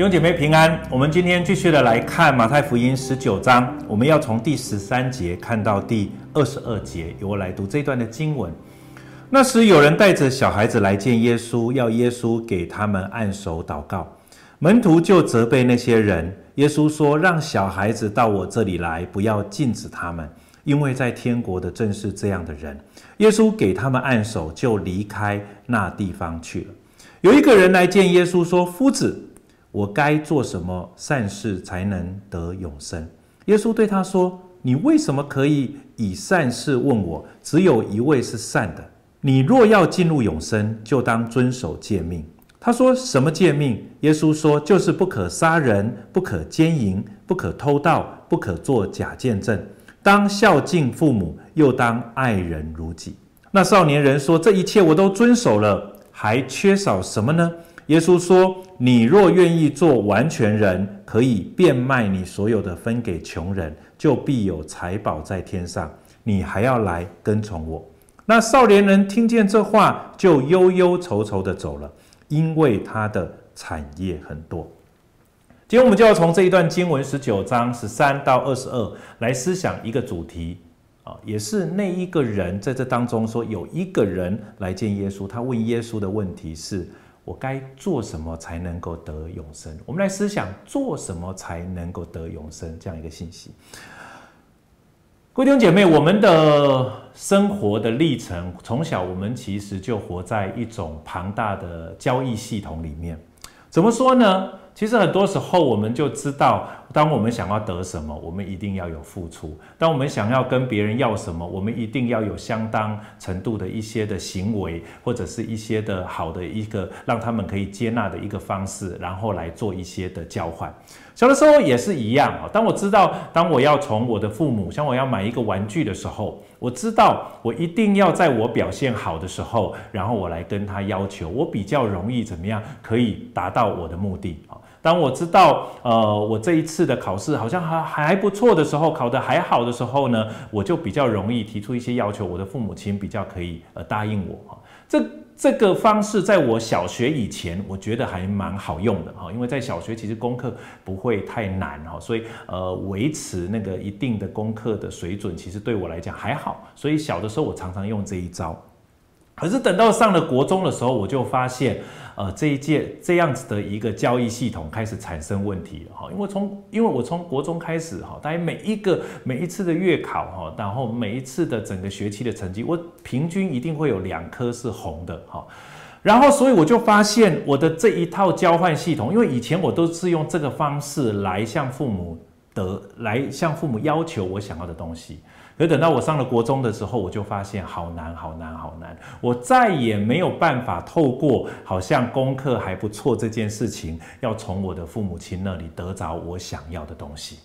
弟兄姐妹平安，我们今天继续的来看马太福音十九章，我们要从第十三节看到第二十二节，由我来读这段的经文。那时有人带着小孩子来见耶稣，要耶稣给他们按手祷告。门徒就责备那些人。耶稣说：“让小孩子到我这里来，不要禁止他们，因为在天国的正是这样的人。”耶稣给他们按手，就离开那地方去了。有一个人来见耶稣，说：“夫子。”我该做什么善事才能得永生？耶稣对他说：“你为什么可以以善事问我？只有一位是善的。你若要进入永生，就当遵守诫命。”他说：“什么诫命？”耶稣说：“就是不可杀人，不可奸淫，不可偷盗，不可作假见证，当孝敬父母，又当爱人如己。”那少年人说：“这一切我都遵守了，还缺少什么呢？”耶稣说：“你若愿意做完全人，可以变卖你所有的，分给穷人，就必有财宝在天上。你还要来跟从我。”那少年人听见这话，就忧忧愁愁地走了，因为他的产业很多。今天我们就要从这一段经文十九章十三到二十二来思想一个主题啊，也是那一个人在这当中说，有一个人来见耶稣，他问耶稣的问题是。我该做什么才能够得永生？我们来思想做什么才能够得永生这样一个信息。各位弟兄姐妹，我们的生活的历程，从小我们其实就活在一种庞大的交易系统里面。怎么说呢？其实很多时候，我们就知道，当我们想要得什么，我们一定要有付出；当我们想要跟别人要什么，我们一定要有相当程度的一些的行为，或者是一些的好的一个让他们可以接纳的一个方式，然后来做一些的交换。小的时候也是一样啊。当我知道，当我要从我的父母，像我要买一个玩具的时候，我知道我一定要在我表现好的时候，然后我来跟他要求，我比较容易怎么样可以达到我的目的啊。当我知道，呃，我这一次的考试好像还还不错的时候，考得还好的时候呢，我就比较容易提出一些要求，我的父母亲比较可以呃答应我哈。这这个方式在我小学以前，我觉得还蛮好用的哈，因为在小学其实功课不会太难哈，所以呃维持那个一定的功课的水准，其实对我来讲还好，所以小的时候我常常用这一招。可是等到上了国中的时候，我就发现，呃，这一届这样子的一个交易系统开始产生问题哈。因为从因为我从国中开始哈，大概每一个每一次的月考哈，然后每一次的整个学期的成绩，我平均一定会有两科是红的哈。然后所以我就发现我的这一套交换系统，因为以前我都是用这个方式来向父母得来向父母要求我想要的东西。可等到我上了国中的时候，我就发现好难，好难，好难。我再也没有办法透过好像功课还不错这件事情，要从我的父母亲那里得着我想要的东西。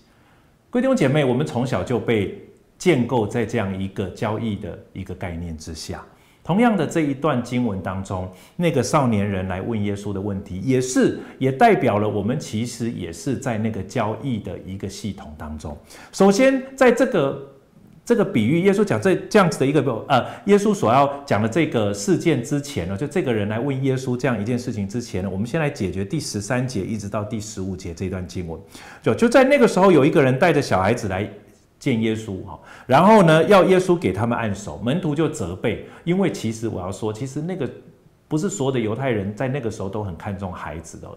各位弟兄姐妹，我们从小就被建构在这样一个交易的一个概念之下。同样的这一段经文当中，那个少年人来问耶稣的问题，也是也代表了我们其实也是在那个交易的一个系统当中。首先，在这个。这个比喻，耶稣讲这这样子的一个呃，耶稣所要讲的这个事件之前呢，就这个人来问耶稣这样一件事情之前呢，我们先来解决第十三节一直到第十五节这段经文。就就在那个时候，有一个人带着小孩子来见耶稣哈，然后呢，要耶稣给他们按手，门徒就责备，因为其实我要说，其实那个。不是所有的犹太人在那个时候都很看重孩子的，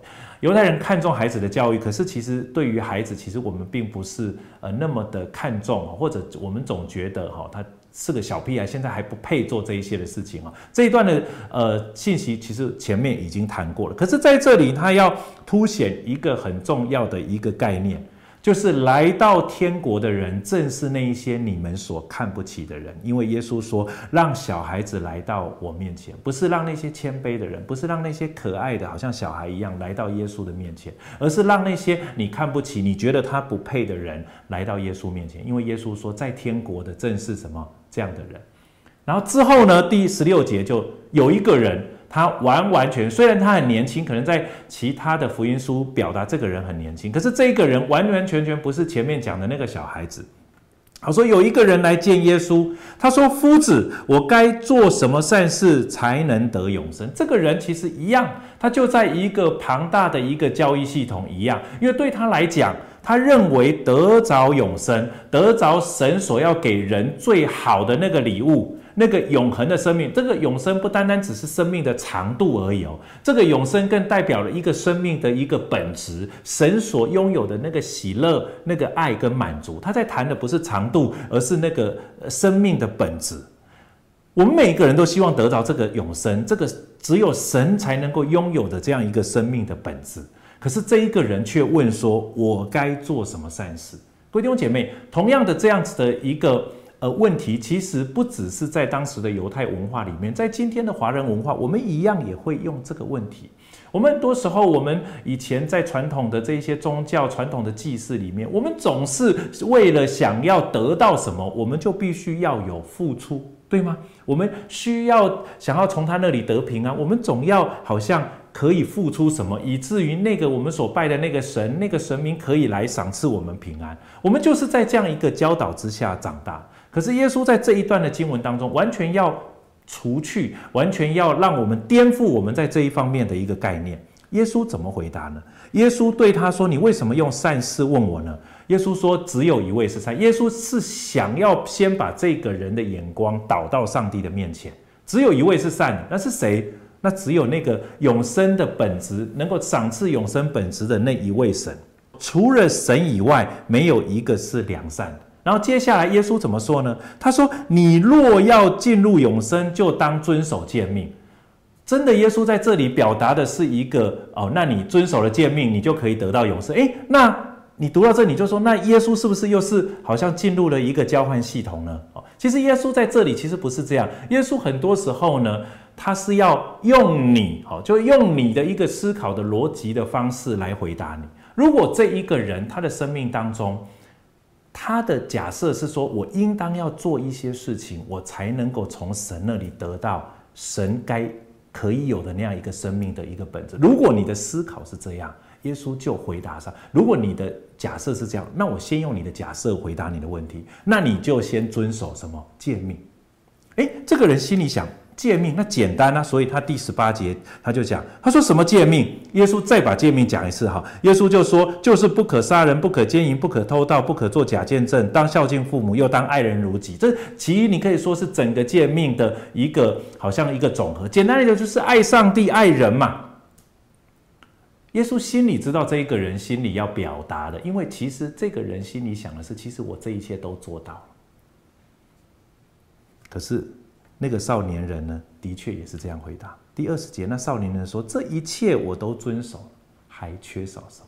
犹太人看重孩子的教育，可是其实对于孩子，其实我们并不是呃那么的看重，或者我们总觉得哈他是个小屁孩，现在还不配做这一些的事情啊。这一段的呃信息其实前面已经谈过了，可是在这里他要凸显一个很重要的一个概念。就是来到天国的人，正是那一些你们所看不起的人。因为耶稣说，让小孩子来到我面前，不是让那些谦卑的人，不是让那些可爱的，好像小孩一样来到耶稣的面前，而是让那些你看不起、你觉得他不配的人来到耶稣面前。因为耶稣说，在天国的正是什么这样的人。然后之后呢，第十六节就有一个人。他完完全，虽然他很年轻，可能在其他的福音书表达这个人很年轻，可是这个人完完全全不是前面讲的那个小孩子。好，说有一个人来见耶稣，他说：“夫子，我该做什么善事才能得永生？”这个人其实一样，他就在一个庞大的一个教义系统一样，因为对他来讲，他认为得着永生，得着神所要给人最好的那个礼物。那个永恒的生命，这个永生不单单只是生命的长度而已哦，这个永生更代表了一个生命的一个本质，神所拥有的那个喜乐、那个爱跟满足。他在谈的不是长度，而是那个生命的本质。我们每一个人都希望得到这个永生，这个只有神才能够拥有的这样一个生命的本质。可是这一个人却问说：“我该做什么善事？”各位弟兄姐妹，同样的这样子的一个。呃，问题其实不只是在当时的犹太文化里面，在今天的华人文化，我们一样也会用这个问题。我们很多时候，我们以前在传统的这些宗教、传统的祭祀里面，我们总是为了想要得到什么，我们就必须要有付出，对吗？我们需要想要从他那里得平安，我们总要好像可以付出什么，以至于那个我们所拜的那个神、那个神明可以来赏赐我们平安。我们就是在这样一个教导之下长大。可是耶稣在这一段的经文当中，完全要除去，完全要让我们颠覆我们在这一方面的一个概念。耶稣怎么回答呢？耶稣对他说：“你为什么用善事问我呢？”耶稣说：“只有一位是善。”耶稣是想要先把这个人的眼光导到上帝的面前。只有一位是善，那是谁？那只有那个永生的本质，能够赏赐永生本质的那一位神。除了神以外，没有一个是良善的。然后接下来，耶稣怎么说呢？他说：“你若要进入永生，就当遵守诫命。”真的，耶稣在这里表达的是一个哦，那你遵守了诫命，你就可以得到永生。诶，那你读到这，你就说，那耶稣是不是又是好像进入了一个交换系统呢？哦，其实耶稣在这里其实不是这样。耶稣很多时候呢，他是要用你，哦，就用你的一个思考的逻辑的方式来回答你。如果这一个人他的生命当中，他的假设是说，我应当要做一些事情，我才能够从神那里得到神该可以有的那样一个生命的一个本质。如果你的思考是这样，耶稣就回答上。如果你的假设是这样，那我先用你的假设回答你的问题。那你就先遵守什么诫命？诶，这个人心里想。诫命那简单啊，所以他第十八节他就讲，他说什么诫命？耶稣再把诫命讲一次哈，耶稣就说，就是不可杀人，不可奸淫，不可偷盗，不可作假见证，当孝敬父母，又当爱人如己。这其实你可以说是整个诫命的一个，好像一个总和。简单来讲就是爱上帝、爱人嘛。耶稣心里知道这一个人心里要表达的，因为其实这个人心里想的是，其实我这一切都做到了，可是。那个少年人呢，的确也是这样回答。第二十节，那少年人说：“这一切我都遵守，还缺少什么？”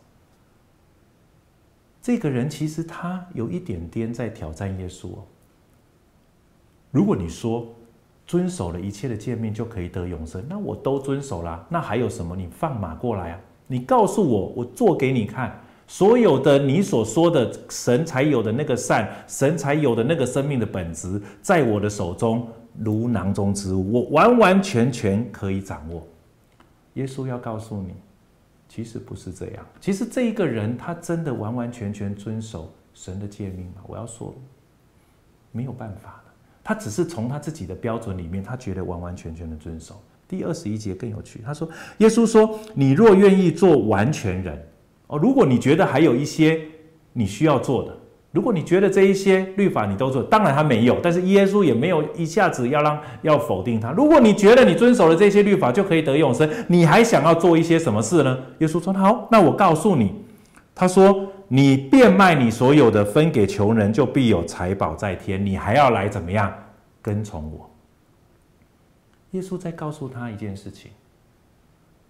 这个人其实他有一点点在挑战耶稣哦。如果你说遵守了一切的诫命就可以得永生，那我都遵守了，那还有什么？你放马过来啊！你告诉我，我做给你看。所有的你所说的神才有的那个善，神才有的那个生命的本质，在我的手中。如囊中之物，我完完全全可以掌握。耶稣要告诉你，其实不是这样。其实这一个人，他真的完完全全遵守神的诫命吗？我要说，没有办法的。他只是从他自己的标准里面，他觉得完完全全的遵守。第二十一节更有趣，他说：“耶稣说，你若愿意做完全人，哦，如果你觉得还有一些你需要做的。”如果你觉得这一些律法你都做，当然他没有，但是耶稣也没有一下子要让要否定他。如果你觉得你遵守了这些律法就可以得永生，你还想要做一些什么事呢？耶稣说：“好，那我告诉你，他说你变卖你所有的分给穷人，就必有财宝在天。你还要来怎么样跟从我？”耶稣在告诉他一件事情。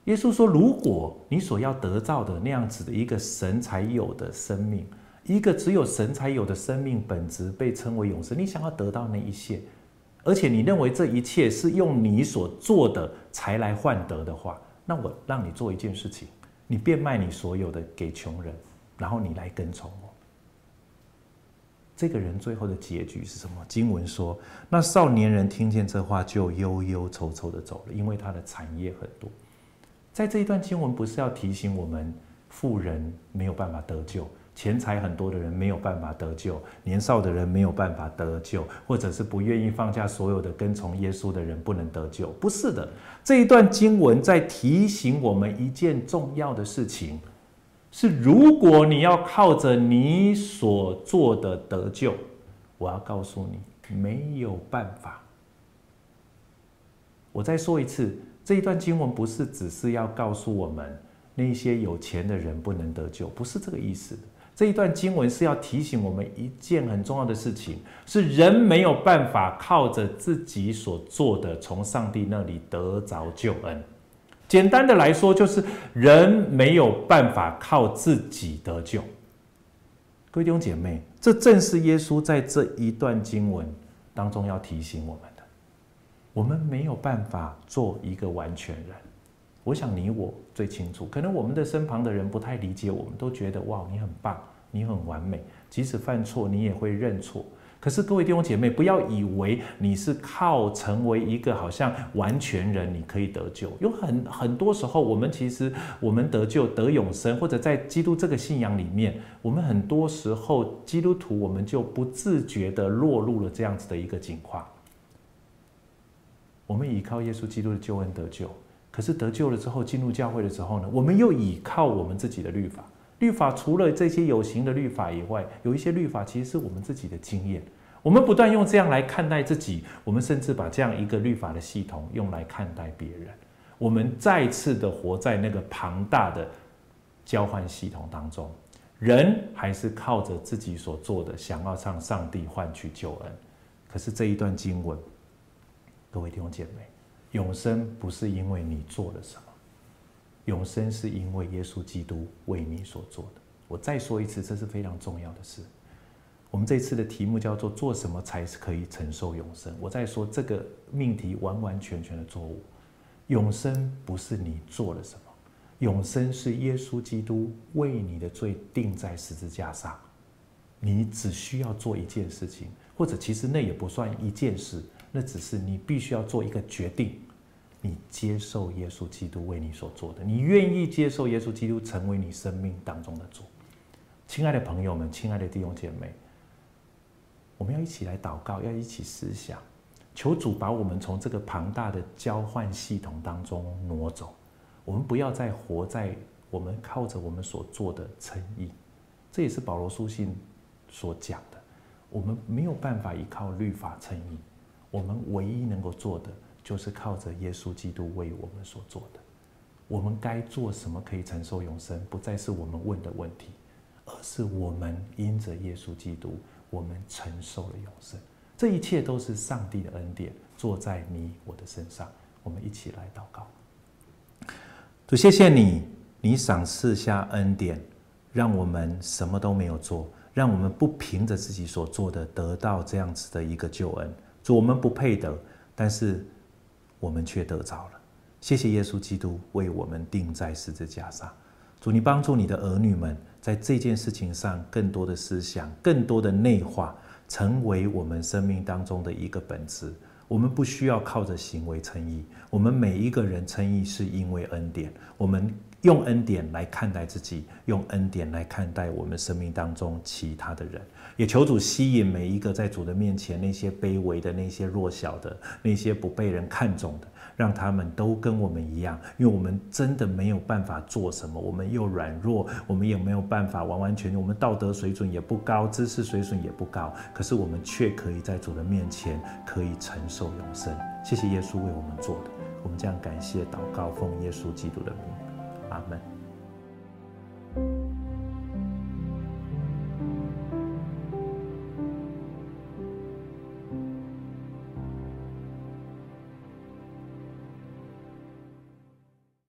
耶稣说：“如果你所要得到的那样子的一个神才有的生命。”一个只有神才有的生命本质被称为永生，你想要得到那一切，而且你认为这一切是用你所做的才来换得的话，那我让你做一件事情，你变卖你所有的给穷人，然后你来跟从我。这个人最后的结局是什么？经文说，那少年人听见这话就忧忧愁愁的走了，因为他的产业很多。在这一段经文，不是要提醒我们富人没有办法得救。钱财很多的人没有办法得救，年少的人没有办法得救，或者是不愿意放下所有的跟从耶稣的人不能得救。不是的，这一段经文在提醒我们一件重要的事情：是如果你要靠着你所做的得救，我要告诉你，没有办法。我再说一次，这一段经文不是只是要告诉我们那些有钱的人不能得救，不是这个意思。这一段经文是要提醒我们一件很重要的事情：是人没有办法靠着自己所做的从上帝那里得着救恩。简单的来说，就是人没有办法靠自己得救。各位弟兄姐妹，这正是耶稣在这一段经文当中要提醒我们。我们没有办法做一个完全人。我想你我最清楚，可能我们的身旁的人不太理解，我们都觉得哇，你很棒，你很完美，即使犯错你也会认错。可是各位弟兄姐妹，不要以为你是靠成为一个好像完全人，你可以得救。有很很多时候，我们其实我们得救得永生，或者在基督这个信仰里面，我们很多时候基督徒我们就不自觉地落入了这样子的一个境况。我们依靠耶稣基督的救恩得救。可是得救了之后，进入教会的时候呢，我们又倚靠我们自己的律法。律法除了这些有形的律法以外，有一些律法其实是我们自己的经验。我们不断用这样来看待自己，我们甚至把这样一个律法的系统用来看待别人。我们再次的活在那个庞大的交换系统当中，人还是靠着自己所做的，想要向上帝换取救恩。可是这一段经文，各位弟兄姐妹。永生不是因为你做了什么，永生是因为耶稣基督为你所做的。我再说一次，这是非常重要的事。我们这次的题目叫做“做什么才是可以承受永生”。我再说这个命题完完全全的错误。永生不是你做了什么，永生是耶稣基督为你的罪钉在十字架上，你只需要做一件事情，或者其实那也不算一件事。那只是你必须要做一个决定，你接受耶稣基督为你所做的，你愿意接受耶稣基督成为你生命当中的主。亲爱的朋友们，亲爱的弟兄姐妹，我们要一起来祷告，要一起思想，求主把我们从这个庞大的交换系统当中挪走。我们不要再活在我们靠着我们所做的称义，这也是保罗书信所讲的。我们没有办法依靠律法称义。我们唯一能够做的，就是靠着耶稣基督为我们所做的。我们该做什么可以承受永生，不再是我们问的问题，而是我们因着耶稣基督，我们承受了永生。这一切都是上帝的恩典，做在你我的身上。我们一起来祷告。主，谢谢你，你赏赐下恩典，让我们什么都没有做，让我们不凭着自己所做的得到这样子的一个救恩。主，我们不配得，但是我们却得着了。谢谢耶稣基督为我们钉在十字架上。主，你帮助你的儿女们在这件事情上更多的思想，更多的内化，成为我们生命当中的一个本质。我们不需要靠着行为称义，我们每一个人称义是因为恩典。我们用恩典来看待自己，用恩典来看待我们生命当中其他的人。也求主吸引每一个在主的面前那些卑微的、那些弱小的、那些不被人看重的，让他们都跟我们一样，因为我们真的没有办法做什么，我们又软弱，我们也没有办法完完全全，我们道德水准也不高，知识水准也不高，可是我们却可以在主的面前可以承受永生。谢谢耶稣为我们做的，我们这样感谢祷告，奉耶稣基督的名，阿门。